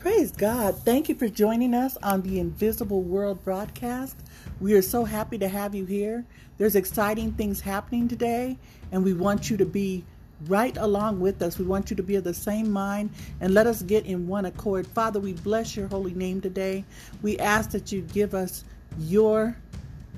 Praise God. Thank you for joining us on the Invisible World broadcast. We are so happy to have you here. There's exciting things happening today, and we want you to be right along with us. We want you to be of the same mind and let us get in one accord. Father, we bless your holy name today. We ask that you give us your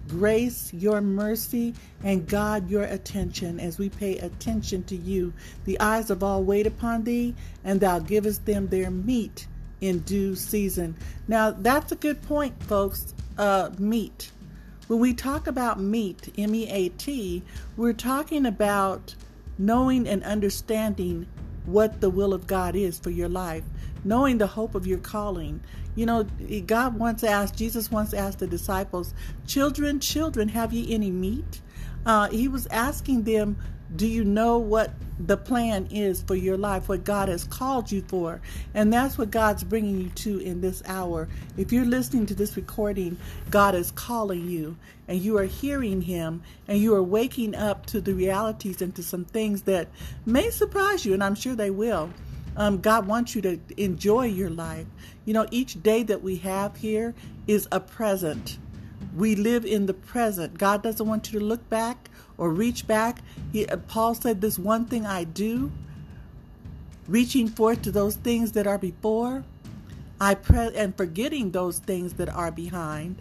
grace, your mercy, and God, your attention as we pay attention to you. The eyes of all wait upon thee, and thou givest them their meat in due season. Now, that's a good point, folks. Uh, meat. When we talk about meat, M E A T, we're talking about knowing and understanding what the will of God is for your life, knowing the hope of your calling. You know, God once asked, Jesus once asked the disciples, Children, children, have ye any meat? Uh, he was asking them, Do you know what the plan is for your life, what God has called you for? And that's what God's bringing you to in this hour. If you're listening to this recording, God is calling you, and you are hearing Him, and you are waking up to the realities and to some things that may surprise you, and I'm sure they will. Um, God wants you to enjoy your life. You know, each day that we have here is a present. We live in the present. God doesn't want you to look back or reach back. He, uh, Paul said, This one thing I do, reaching forth to those things that are before, I press and forgetting those things that are behind.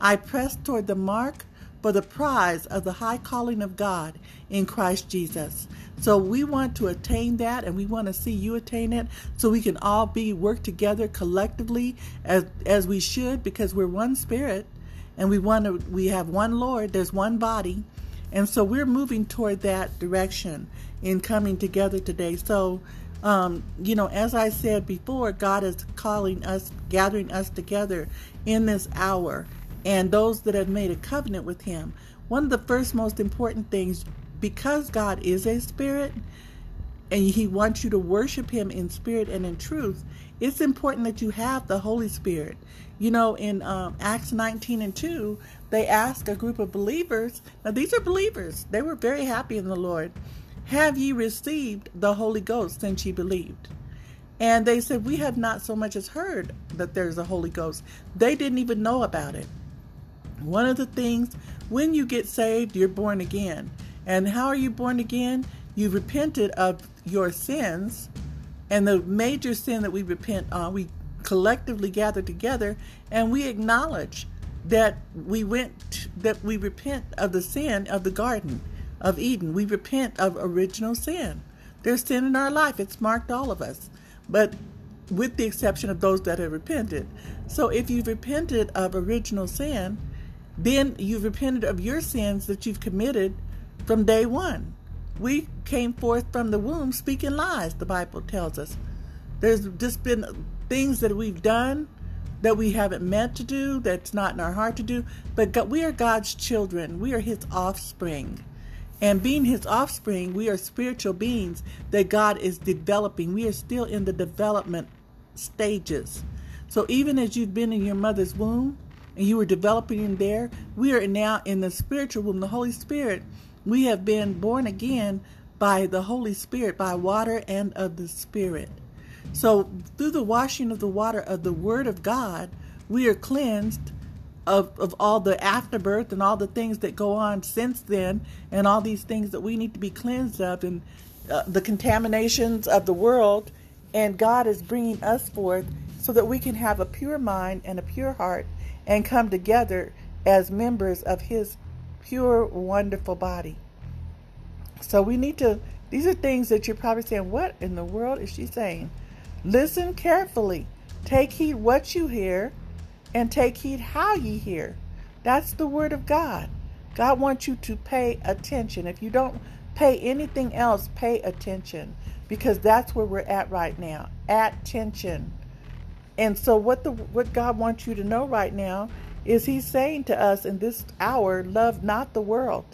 I press toward the mark for the prize of the high calling of God in Christ Jesus. So we want to attain that and we want to see you attain it so we can all be work together collectively as as we should because we're one spirit and we want to we have one lord there's one body. And so we're moving toward that direction in coming together today. So um, you know as i said before god is calling us gathering us together in this hour. And those that have made a covenant with him. One of the first most important things because god is a spirit and he wants you to worship him in spirit and in truth it's important that you have the Holy Spirit. You know, in um, Acts 19 and 2, they asked a group of believers, now these are believers, they were very happy in the Lord. Have ye received the Holy Ghost since ye believed? And they said, We have not so much as heard that there's a Holy Ghost. They didn't even know about it. One of the things, when you get saved, you're born again. And how are you born again? You repented of your sins and the major sin that we repent on, we collectively gather together and we acknowledge that we went that we repent of the sin of the garden of Eden. We repent of original sin. There's sin in our life. It's marked all of us. But with the exception of those that have repented. So if you've repented of original sin, then you've repented of your sins that you've committed from day one. We came forth from the womb speaking lies, the Bible tells us. There's just been things that we've done that we haven't meant to do, that's not in our heart to do, but God, we are God's children. We are His offspring. And being His offspring, we are spiritual beings that God is developing. We are still in the development stages. So even as you've been in your mother's womb and you were developing in there, we are now in the spiritual womb, the Holy Spirit we have been born again by the Holy Spirit, by water and of the Spirit. So, through the washing of the water of the Word of God, we are cleansed of, of all the afterbirth and all the things that go on since then, and all these things that we need to be cleansed of, and uh, the contaminations of the world. And God is bringing us forth so that we can have a pure mind and a pure heart and come together as members of His pure, wonderful body. So we need to, these are things that you're probably saying, what in the world is she saying? Listen carefully. Take heed what you hear and take heed how ye hear. That's the word of God. God wants you to pay attention. If you don't pay anything else, pay attention because that's where we're at right now. Attention. And so what the what God wants you to know right now is he's saying to us in this hour, love not the world,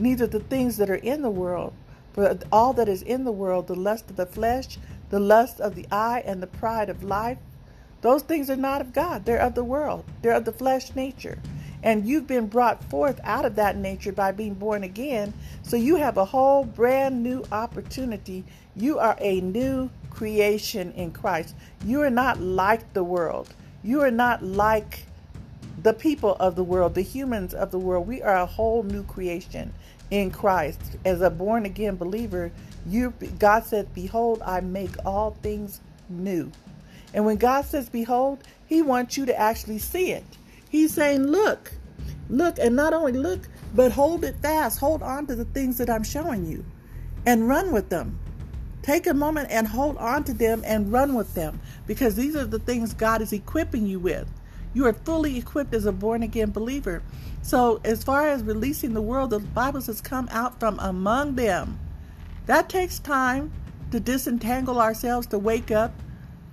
neither the things that are in the world. For all that is in the world, the lust of the flesh, the lust of the eye, and the pride of life, those things are not of God. They're of the world. They're of the flesh nature. And you've been brought forth out of that nature by being born again. So you have a whole brand new opportunity. You are a new creation in Christ. You are not like the world. You are not like the people of the world, the humans of the world. We are a whole new creation in Christ. As a born again believer, you God said, "Behold, I make all things new." And when God says behold, he wants you to actually see it. He's saying, "Look. Look, and not only look, but hold it fast. Hold on to the things that I'm showing you and run with them." Take a moment and hold on to them and run with them because these are the things God is equipping you with. You are fully equipped as a born again believer. So, as far as releasing the world, the Bible says, come out from among them. That takes time to disentangle ourselves, to wake up,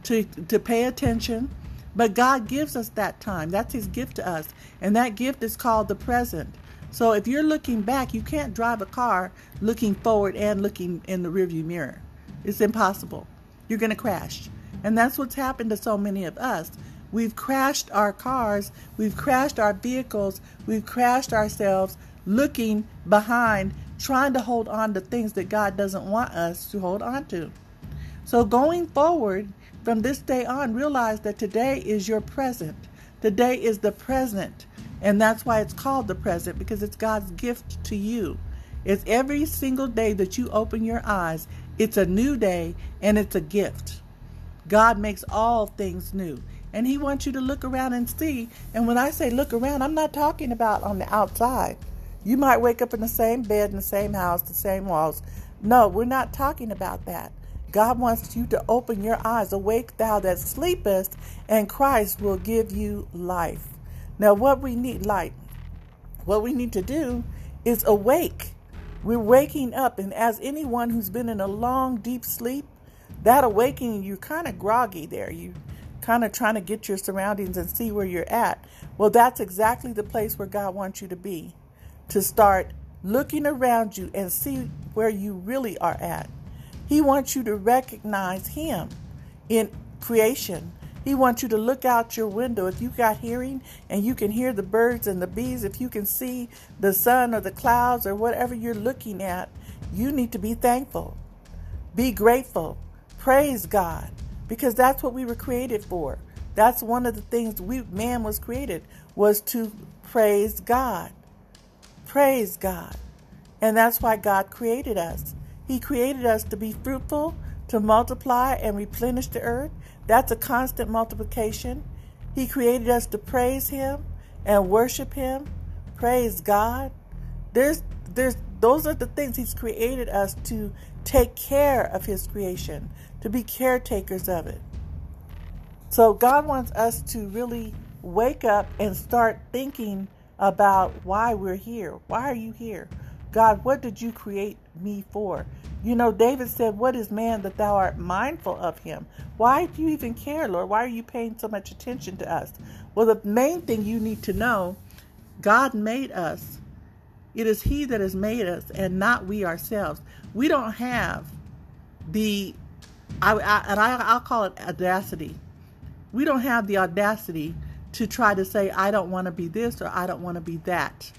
to, to pay attention. But God gives us that time. That's His gift to us. And that gift is called the present. So, if you're looking back, you can't drive a car looking forward and looking in the rearview mirror. It's impossible. You're going to crash. And that's what's happened to so many of us. We've crashed our cars, we've crashed our vehicles, we've crashed ourselves looking behind, trying to hold on to things that God doesn't want us to hold on to. So, going forward from this day on, realize that today is your present. Today is the present. And that's why it's called the present, because it's God's gift to you. It's every single day that you open your eyes, it's a new day and it's a gift. God makes all things new. And he wants you to look around and see. And when I say look around, I'm not talking about on the outside. You might wake up in the same bed, in the same house, the same walls. No, we're not talking about that. God wants you to open your eyes. Awake, thou that sleepest, and Christ will give you life. Now, what we need, light, what we need to do is awake. We're waking up, and as anyone who's been in a long, deep sleep, that awakening, you're kind of groggy there. You kind of trying to get your surroundings and see where you're at. Well, that's exactly the place where God wants you to be. To start looking around you and see where you really are at. He wants you to recognize Him in creation. He wants you to look out your window. If you got hearing and you can hear the birds and the bees, if you can see the sun or the clouds or whatever you're looking at, you need to be thankful. Be grateful. Praise God because that's what we were created for. That's one of the things we man was created was to praise God. Praise God. And that's why God created us. He created us to be fruitful, to multiply and replenish the earth. That's a constant multiplication. He created us to praise him and worship him. Praise God. There's there's those are the things he's created us to take care of his creation, to be caretakers of it. So God wants us to really wake up and start thinking about why we're here. Why are you here? God, what did you create me for? You know, David said, What is man that thou art mindful of him? Why do you even care, Lord? Why are you paying so much attention to us? Well, the main thing you need to know God made us. It is He that has made us and not we ourselves. We don't have the I, I and I, I'll call it audacity. We don't have the audacity to try to say, I don't want to be this or I don't want to be that.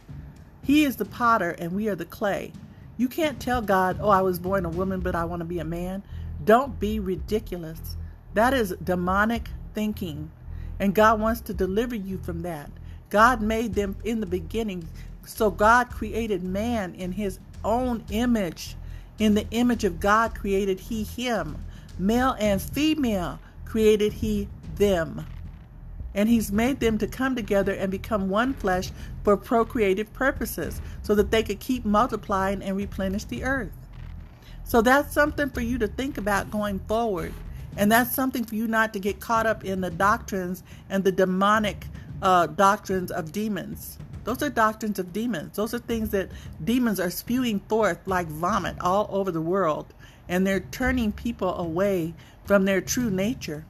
He is the potter and we are the clay. You can't tell God, oh, I was born a woman, but I want to be a man. Don't be ridiculous. That is demonic thinking. And God wants to deliver you from that. God made them in the beginning. So God created man in his own image. In the image of God created he him. Male and female created he them. And he's made them to come together and become one flesh for procreative purposes so that they could keep multiplying and replenish the earth. So that's something for you to think about going forward. And that's something for you not to get caught up in the doctrines and the demonic uh, doctrines of demons. Those are doctrines of demons. Those are things that demons are spewing forth like vomit all over the world. And they're turning people away from their true nature.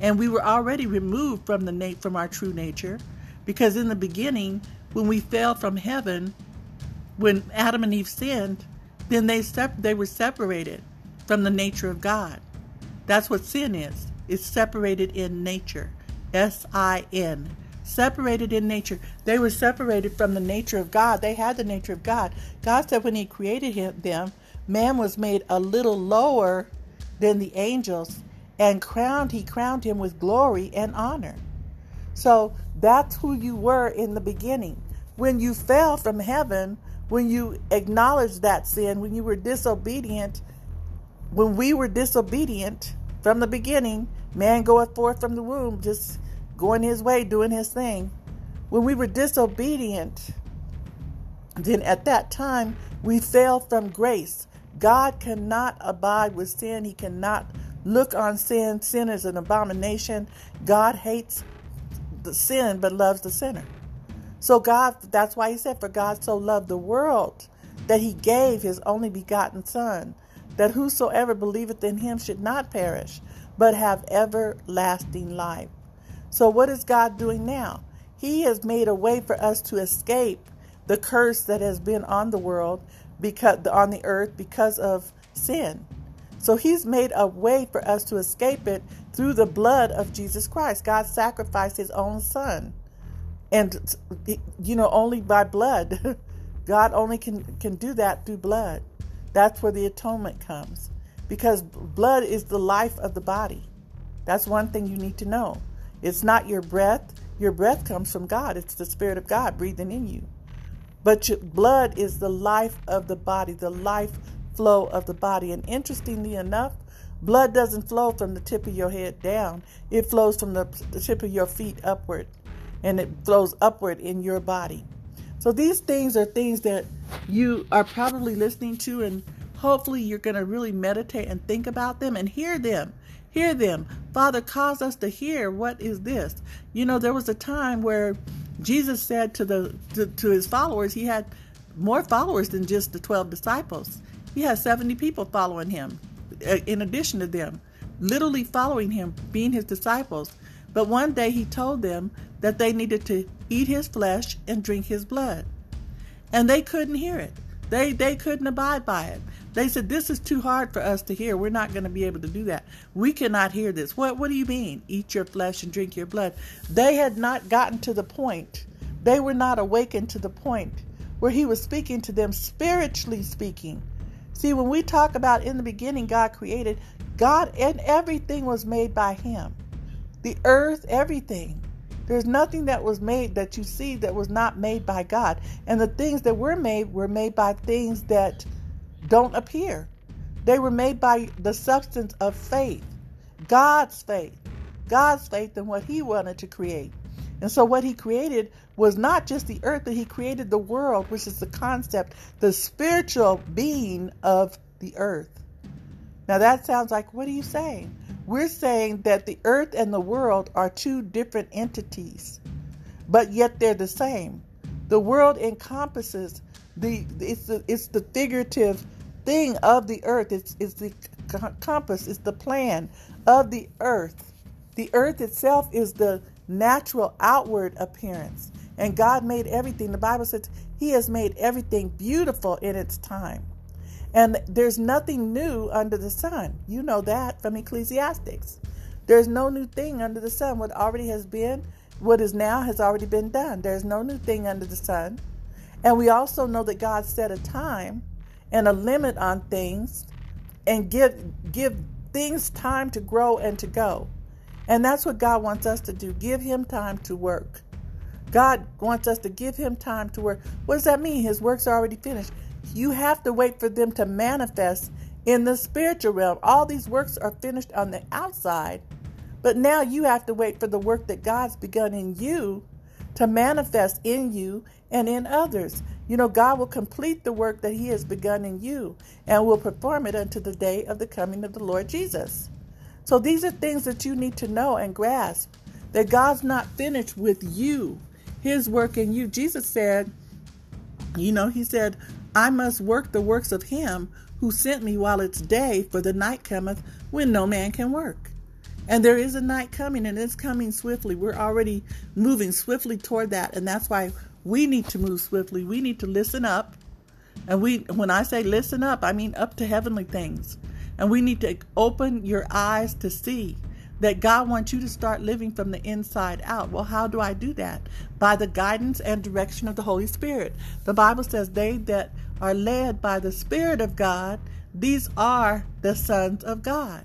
And we were already removed from the na- from our true nature because in the beginning, when we fell from heaven, when Adam and Eve sinned, then they sep- they were separated from the nature of God. That's what sin is. It's separated in nature. S I N separated in nature. They were separated from the nature of God. They had the nature of God. God said when He created him, them, man was made a little lower than the angels, and crowned He crowned him with glory and honor. So that's who you were in the beginning. When you fell from heaven, when you acknowledged that sin, when you were disobedient, when we were disobedient from the beginning, man goeth forth from the womb, just going his way, doing his thing. When we were disobedient, then at that time we fell from grace. God cannot abide with sin. He cannot look on sin. Sin is an abomination. God hates the sin but loves the sinner. So God, that's why he said, For God so loved the world that he gave his only begotten Son, that whosoever believeth in him should not perish, but have everlasting life. So, what is God doing now? He has made a way for us to escape the curse that has been on the world, because on the earth because of sin. So He's made a way for us to escape it through the blood of Jesus Christ. God sacrificed His own Son, and you know only by blood. God only can can do that through blood. That's where the atonement comes because blood is the life of the body. That's one thing you need to know. It's not your breath. Your breath comes from God, it's the Spirit of God breathing in you. But your blood is the life of the body, the life flow of the body. And interestingly enough, blood doesn't flow from the tip of your head down, it flows from the, the tip of your feet upward, and it flows upward in your body. So these things are things that you are probably listening to and Hopefully, you're going to really meditate and think about them and hear them. Hear them. Father, cause us to hear what is this. You know, there was a time where Jesus said to the to, to his followers, he had more followers than just the 12 disciples. He had 70 people following him uh, in addition to them, literally following him, being his disciples. But one day he told them that they needed to eat his flesh and drink his blood. And they couldn't hear it. They they couldn't abide by it. They said, This is too hard for us to hear. We're not going to be able to do that. We cannot hear this. What, what do you mean? Eat your flesh and drink your blood. They had not gotten to the point, they were not awakened to the point where he was speaking to them spiritually speaking. See, when we talk about in the beginning, God created, God and everything was made by him. The earth, everything. There's nothing that was made that you see that was not made by God. And the things that were made were made by things that don't appear. They were made by the substance of faith, God's faith, God's faith in what He wanted to create. And so, what He created was not just the earth, but He created the world, which is the concept, the spiritual being of the earth. Now, that sounds like, what are you saying? We're saying that the earth and the world are two different entities, but yet they're the same. The world encompasses the it's the it's the figurative thing of the earth. It's it's the compass. It's the plan of the earth. The earth itself is the natural outward appearance, and God made everything. The Bible says He has made everything beautiful in its time. And there's nothing new under the sun. You know that from Ecclesiastics. There's no new thing under the sun. What already has been, what is now, has already been done. There's no new thing under the sun. And we also know that God set a time and a limit on things and give give things time to grow and to go. And that's what God wants us to do. Give him time to work. God wants us to give him time to work. What does that mean? His work's are already finished. You have to wait for them to manifest in the spiritual realm. All these works are finished on the outside, but now you have to wait for the work that God's begun in you to manifest in you and in others. You know, God will complete the work that He has begun in you and will perform it unto the day of the coming of the Lord Jesus. So these are things that you need to know and grasp that God's not finished with you, His work in you. Jesus said, you know, He said, I must work the works of Him who sent me while it's day, for the night cometh when no man can work. And there is a night coming, and it's coming swiftly. We're already moving swiftly toward that, and that's why we need to move swiftly. We need to listen up. And we when I say listen up, I mean up to heavenly things. And we need to open your eyes to see that God wants you to start living from the inside out. Well, how do I do that? By the guidance and direction of the Holy Spirit. The Bible says, They that are led by the Spirit of God, these are the sons of God.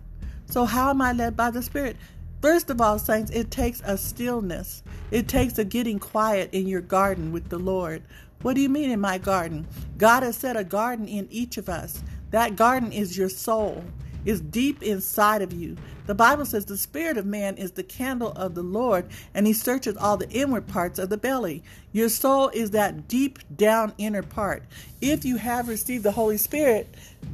So, how am I led by the Spirit? First of all, saints, it takes a stillness. It takes a getting quiet in your garden with the Lord. What do you mean in my garden? God has set a garden in each of us. That garden is your soul, is deep inside of you. The Bible says the spirit of man is the candle of the Lord, and he searches all the inward parts of the belly. Your soul is that deep down inner part. If you have received the Holy Spirit,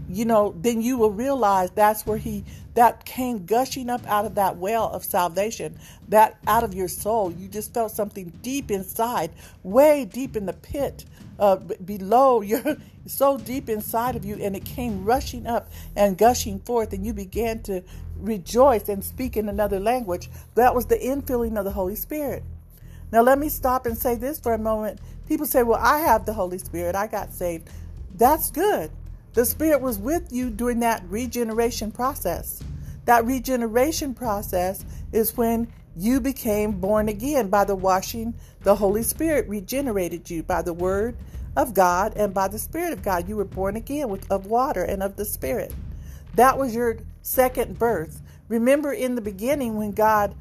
you know, then you will realize that's where he that came gushing up out of that well of salvation, that out of your soul. You just felt something deep inside, way deep in the pit, uh, below your so deep inside of you, and it came rushing up and gushing forth, and you began to rejoice and speak in another language. That was the infilling of the Holy Spirit. Now, let me stop and say this for a moment. People say, Well, I have the Holy Spirit, I got saved. That's good. The Spirit was with you during that regeneration process. That regeneration process is when you became born again by the washing. The Holy Spirit regenerated you by the Word of God and by the Spirit of God. You were born again with, of water and of the Spirit. That was your second birth. Remember in the beginning when God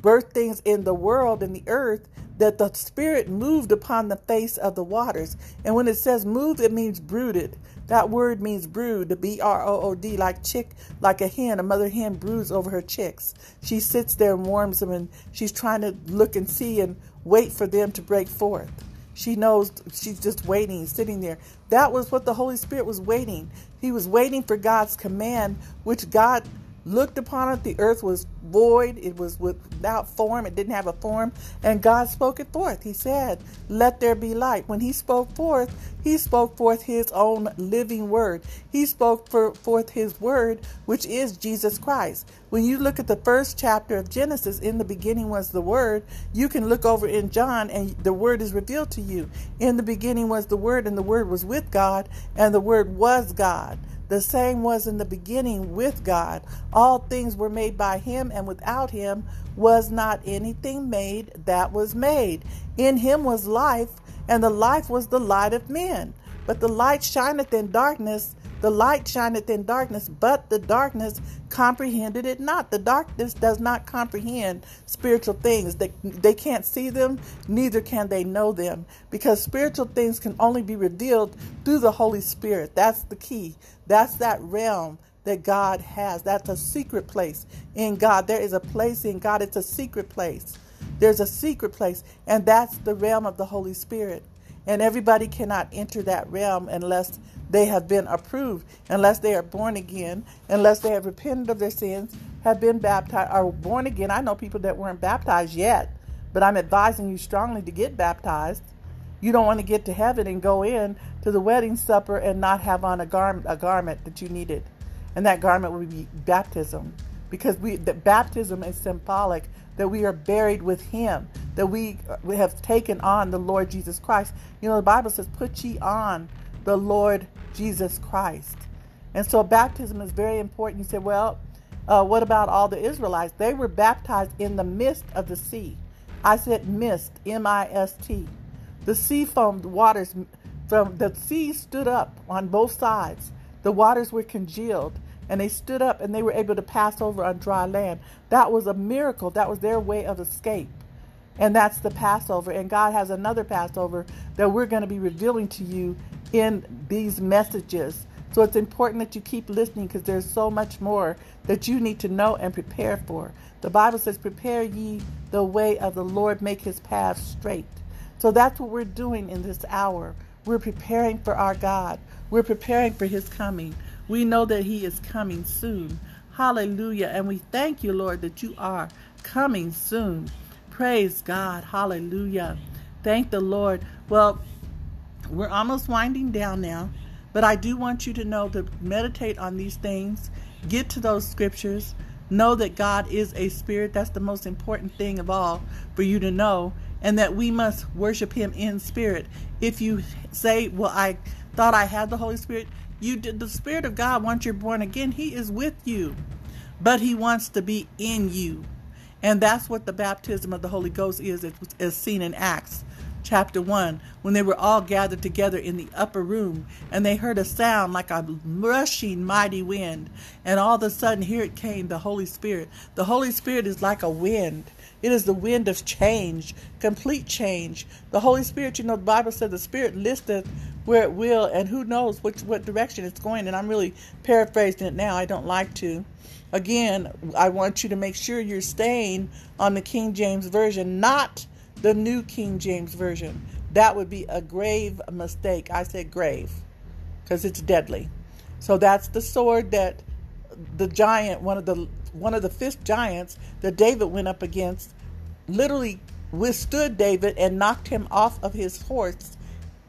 birthed things in the world and the earth, that the Spirit moved upon the face of the waters. And when it says moved, it means brooded. That word means brood, the B R O O D, like chick, like a hen. A mother hen broods over her chicks. She sits there and warms them, and she's trying to look and see and wait for them to break forth. She knows she's just waiting, sitting there. That was what the Holy Spirit was waiting. He was waiting for God's command, which God looked upon it. The earth was void, it was without form, it didn't have a form, and God spoke it forth. He said, Let there be light. When He spoke forth, He spoke forth His own living word. He spoke for, forth His word, which is Jesus Christ. When you look at the first chapter of Genesis, in the beginning was the Word, you can look over in John and the Word is revealed to you. In the beginning was the Word, and the Word was with God, and the Word was God. The same was in the beginning with God. All things were made by him, and without him was not anything made that was made. In him was life, and the life was the light of men. But the light shineth in darkness, the light shineth in darkness, but the darkness comprehended it not. The darkness does not comprehend spiritual things. They, they can't see them, neither can they know them, because spiritual things can only be revealed through the Holy Spirit. That's the key. That's that realm that God has. That's a secret place in God. There is a place in God, it's a secret place. There's a secret place, and that's the realm of the Holy Spirit. And everybody cannot enter that realm unless they have been approved, unless they are born again, unless they have repented of their sins, have been baptized, are born again. I know people that weren't baptized yet, but I'm advising you strongly to get baptized. You don't want to get to heaven and go in to the wedding supper and not have on a garment a garment that you needed. And that garment would be baptism. Because we the baptism is symbolic that we are buried with him, that we, we have taken on the Lord Jesus Christ. You know, the Bible says, Put ye on the Lord Jesus Christ. And so baptism is very important. You said, Well, uh, what about all the Israelites? They were baptized in the midst of the sea. I said mist, M I S T. The sea foamed waters from the sea stood up on both sides. The waters were congealed and they stood up and they were able to pass over on dry land. That was a miracle. That was their way of escape. And that's the Passover. And God has another Passover that we're going to be revealing to you in these messages. So it's important that you keep listening because there's so much more that you need to know and prepare for. The Bible says, Prepare ye the way of the Lord, make his path straight. So that's what we're doing in this hour. We're preparing for our God, we're preparing for his coming. We know that He is coming soon. Hallelujah. And we thank you, Lord, that you are coming soon. Praise God. Hallelujah. Thank the Lord. Well, we're almost winding down now, but I do want you to know to meditate on these things, get to those scriptures, know that God is a spirit. That's the most important thing of all for you to know, and that we must worship Him in spirit. If you say, Well, I thought I had the Holy Spirit, you did the Spirit of God once you're born again, He is with you. but He wants to be in you. And that's what the baptism of the Holy Ghost is, as seen in Acts chapter 1, when they were all gathered together in the upper room, and they heard a sound like a rushing mighty wind. And all of a sudden, here it came the Holy Spirit. The Holy Spirit is like a wind. It is the wind of change, complete change. The Holy Spirit, you know, the Bible said the Spirit listeth where it will, and who knows which what direction it's going. And I'm really paraphrasing it now. I don't like to. Again, I want you to make sure you're staying on the King James Version, not the New King James Version. That would be a grave mistake. I said grave because it's deadly. So that's the sword that the giant, one of the one of the fifth giants that David went up against, literally withstood David and knocked him off of his horse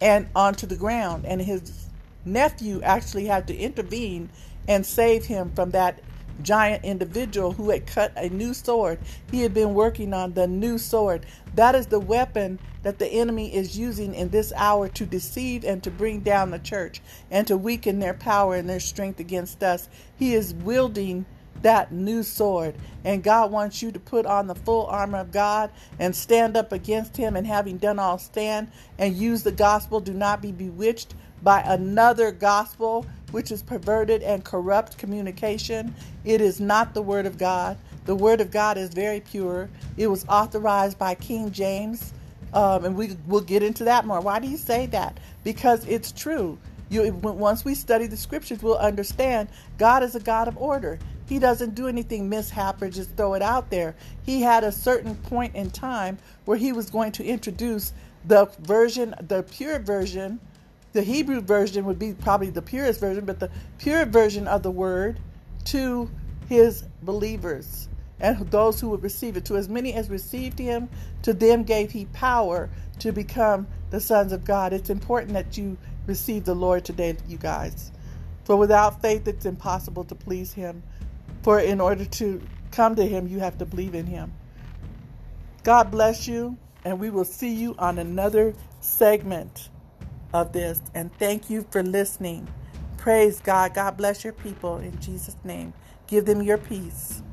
and onto the ground. And his nephew actually had to intervene and save him from that giant individual who had cut a new sword. He had been working on the new sword. That is the weapon that the enemy is using in this hour to deceive and to bring down the church and to weaken their power and their strength against us. He is wielding that new sword. And God wants you to put on the full armor of God and stand up against him. And having done all, stand and use the gospel. Do not be bewitched by another gospel which is perverted and corrupt communication. It is not the Word of God. The Word of God is very pure. It was authorized by King James. Um, and we will get into that more. Why do you say that? Because it's true. You, once we study the scriptures, we'll understand God is a God of order. He doesn't do anything mishap or just throw it out there. He had a certain point in time where he was going to introduce the version, the pure version the Hebrew version would be probably the purest version, but the pure version of the word to his believers and those who would receive it. To as many as received him, to them gave he power to become the sons of God. It's important that you receive the Lord today, you guys. For without faith, it's impossible to please him. For in order to come to him, you have to believe in him. God bless you, and we will see you on another segment of this. And thank you for listening. Praise God. God bless your people in Jesus' name. Give them your peace.